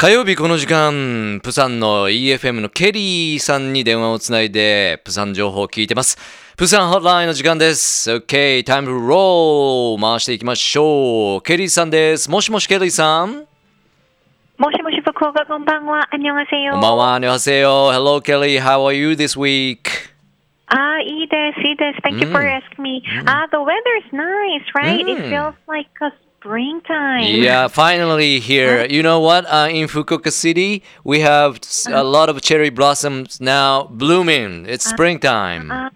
火曜日この時間、プサンの EFM のケリーさんに電話をつないで、プサン情報を聞いてます。プサンホットラインの時間です。OK, time to roll! 回していきましょう。ケリーさんです。もしもしケリーさん。もしもし、福岡こんばんは。あにょがせよ。こんばんは。あにょがせよ。Hello, Kelly. How are you this week? あ、いいです、いいです。Thank you for asking me. あ、the weather is nice, right? It feels like a springtime. Yeah, finally here. You know what? Uh, in Fukuoka City, we have a lot of cherry blossoms now blooming. It's springtime.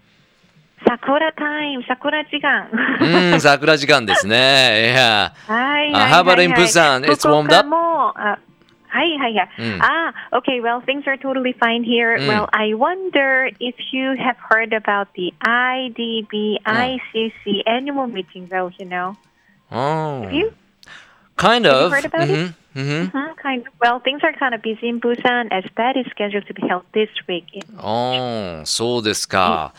桜タイム、桜時間。うん、桜時間ですね。Yeah. はい。Uh, how about in Busan? It's warmed up? もあはいはいはい。Ah, okay. Well, things are totally fine here. Well, I wonder if you have heard about the IDB ICC annual meeting, though. You know. Oh. Have you? Kind Have of. you heard about Mhm, it? mhm. Mhm, kind of. Well, things are kind of busy in Busan as that is scheduled to be held this week. In ああ、そうですか。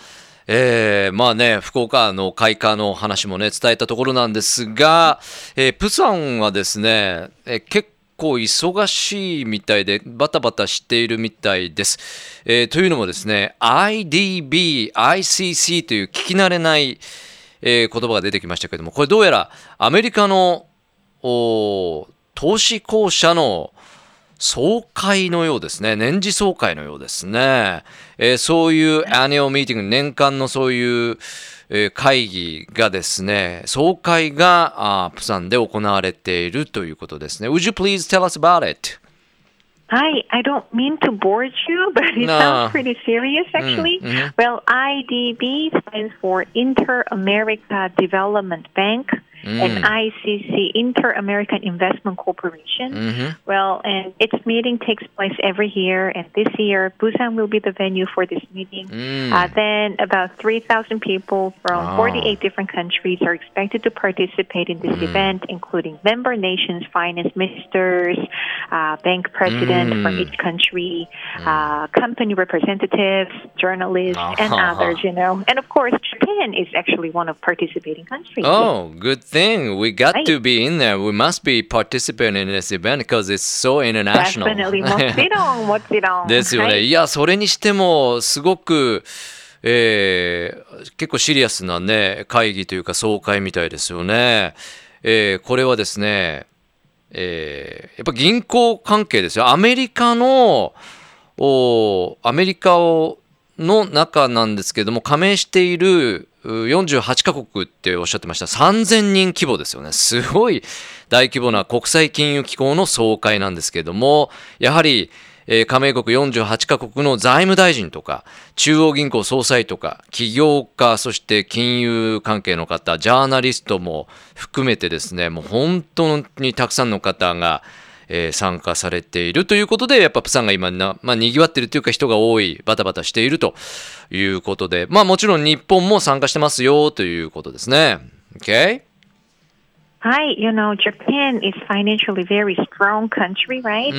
えー、まあね、福岡の開花の話もね、伝えたところなんですが、えー、プサンはですね、えー結構忙しいみたいで、バタバタしているみたいです。えーというのもですね、IDB、ICC という聞き慣れない、え言葉が出てきましたけども、これどうやらアメリカの投資公社の総会のようですね。年次総会のようですね。えーそういうアニオミーティング、年間のそういう、えー会議がですね、総会があプサンで行われているということですね。Would you please tell us about it? Hi, I don't mean to bore you, but it No. sounds pretty serious actually. mhm. Well, IDB stands for Inter America Development Bank and ICC, Inter American Investment Corporation. Mhm. Well, and its meeting takes place every year, and this year Busan will be the venue for this meeting. Mm. Uh, then about 3,000 people from Ah. 48 different countries are expected to participate in this event, including member nations, finance ministers, uh, bank president from each country, uh, company representatives, journalists, and Ah. others. You know, and of course, Japan is actually one of participating countries. Oh, good thing. We got Right. to be in there. We must be participating in this event because it's so international. Definitely, もちろん、もちろん。ですよね。はいいや、それにしても、すごく、えー結構シリアスなね、会議というか総会みたいですよね。えーこれはですね、えーやっぱ銀行関係ですよ。アメリカの、おアメリカをの中なんですけれども、加盟している48カ国っておっしゃってました。3000人規模ですよね。すごい大規模な国際金融機構の総会なんですけれども、やはり、加盟国48カ国の財務大臣とか、中央銀行総裁とか、起業家、そして金融関係の方、ジャーナリストも含めてですね、もう本当にたくさんの方が、えー参加されているということで、やっぱプサンが今な、まあ、賑わってるというか人が多い、バタバタしているということで、まあもちろん日本も参加してますよということですね。OK? Hi, you know, Japan is financially very strong country, right?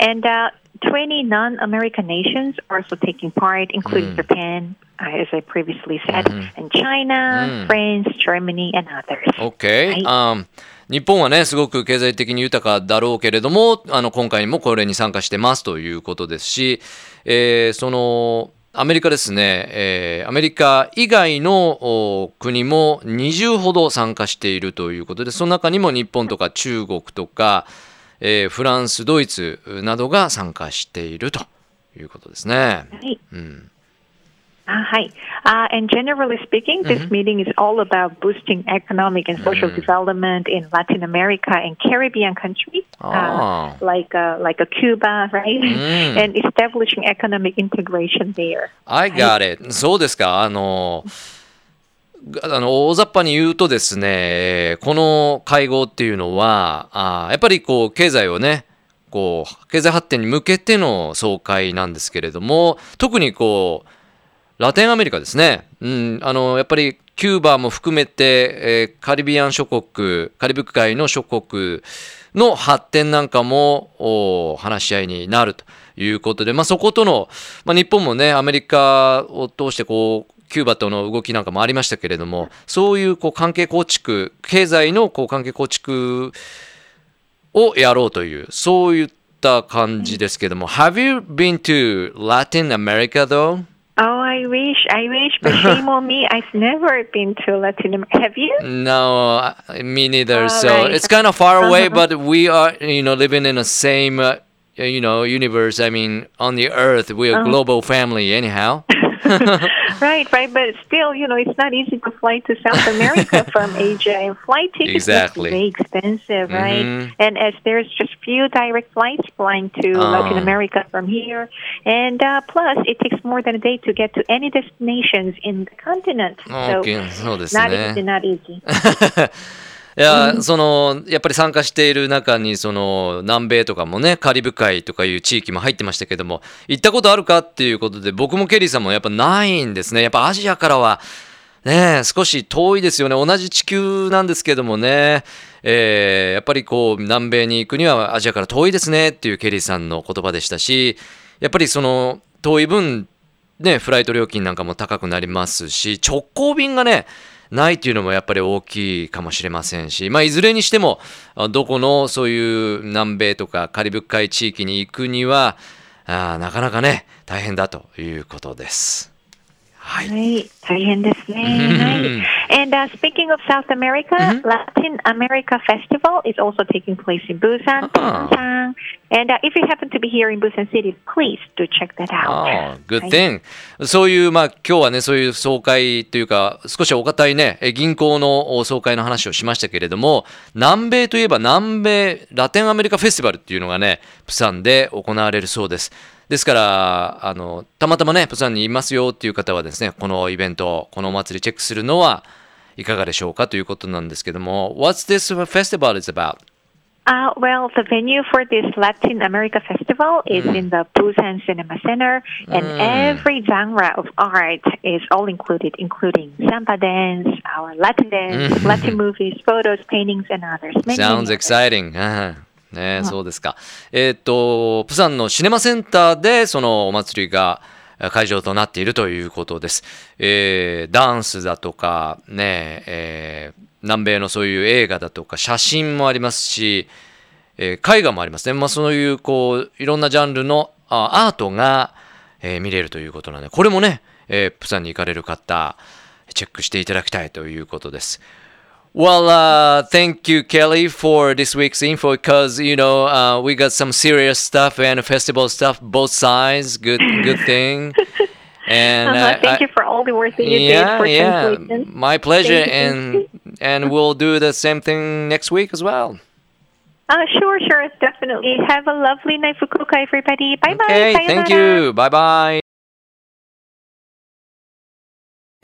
And uh, 20 non-American nations are also taking part, including Japan, uh, as I previously said, and China, France, Germany, and others. OK、はいあー日本はね、すごく経済的に豊かだろうけれども、あの今回もこれに参加してますということですし、えーそのアメリカですね、えーアメリカ以外のお国も20ほど参加しているということで、その中にも日本とか中国とか、えーフランス、ドイツなどが参加しているということですね。はい。あはい。Uh, and generally speaking, this meeting is all about boosting economic and social development in Latin America and Caribbean countries, Ah. uh, like uh, like Cuba, right? and establishing economic integration there. I got it. そうですか。あの、あの大雑把に言うとですね、えーこの会合っていうのは、あーやっぱりこう経済をね、こう経済発展に向けての総会なんですけれども、特にこうラテンアメリカですね。うん、あのやっぱりキューバも含めて、えーカリビアン諸国、カリブ海の諸国の発展なんかも話し合いになるということで、まあ、そことの、まあ、日本もね、アメリカを通してこう、キューバとの動きなんかもありましたけれども、そういうこう関係構築、経済のこう関係構築をやろうという、そういった感じですけども、Have you been to Latin America though? I wish, I wish, but shame on me. I've never been to Latin America. Have you? No, me neither. So right. it's kind of far away, Uh-huh. but we are, you know, living in the same, uh, you know, universe. I mean, on the earth, we're a global family, anyhow. Right, right, but still, you know, it's not easy to fly to South America from Asia, and flight tickets Exactly. are very expensive, right? Mhm. And as there's just few direct flights flying to Ah. Latin America from here, and uh, plus it takes more than a day to get to any destinations in the continent. So Okay, そうです not ね easy,。not easy. いや、そのやっぱり参加している中にその南米とかもねカリブ海とかいう地域も入ってましたけども行ったことあるかっていうことで僕もケリーさんもやっぱないんですね。やっぱアジアからはね少し遠いですよね。同じ地球なんですけどもね、えーやっぱりこう南米に行くにはアジアから遠いですねっていうケリーさんの言葉でしたしやっぱりその遠い分ね、フライト料金なんかも高くなりますし直行便がねないっていうのもやっぱり大きいかもしれませんし、まあ、いずれにしてもあどこのそういう南米とかカリブ海地域に行くにはあーなかなかね大変だということです。はい、はい、大変ですね。はい。And uh, speaking of South America, Latin America Festival is also taking place in Busan, Ah. Busan. And uh, if you happen to be here in Busan City, please do check that out. ああ、good はい thing、そういう、まあ、今日はね、そういう総会というか、少しお堅いね、え銀行の総会の話をしましたけれども、南米といえば南米ラテンアメリカフェスティバルっていうのがね、プサンで行われるそうです。ですから、あの、たまたまね、プサンにいますよっていう方はですね、このイベント、このお祭りチェックするのはいかがでしょうかということなんですけども、What's this festival is about? Uh, well, the venue for this Latin America Festival is in the Busan Cinema Center, and every genre of art is all included, including samba dance, our Latin dance, Latin movies, photos, paintings, and others. Many, Sounds others. exciting. うんね、そうですか。えーっと、プサンのシネマセンターでそのお祭りがえー会場となっているということです。えーダンスだとか、ね、えー南米のそういう映画だとか、写真もありますし、えー絵画もありますね。まあ、そういう、こう、いろんなジャンルのあアートが、えー見れるということなので、これもね、えープサンに行かれる方、チェックしていただきたいということです。Well, uh, thank you, Kelly, for this week's info because you know uh, we got some serious stuff and festival stuff, both sides. Good, good thing. And Uh-huh. uh, Thank I- you for all the work that you yeah, did for yeah, translation. my pleasure, and and we'll do the same thing next week as well. Uh, sure, sure, definitely. Have a lovely night, Fukuoka, everybody. Bye bye. Okay, thank you. Bye bye.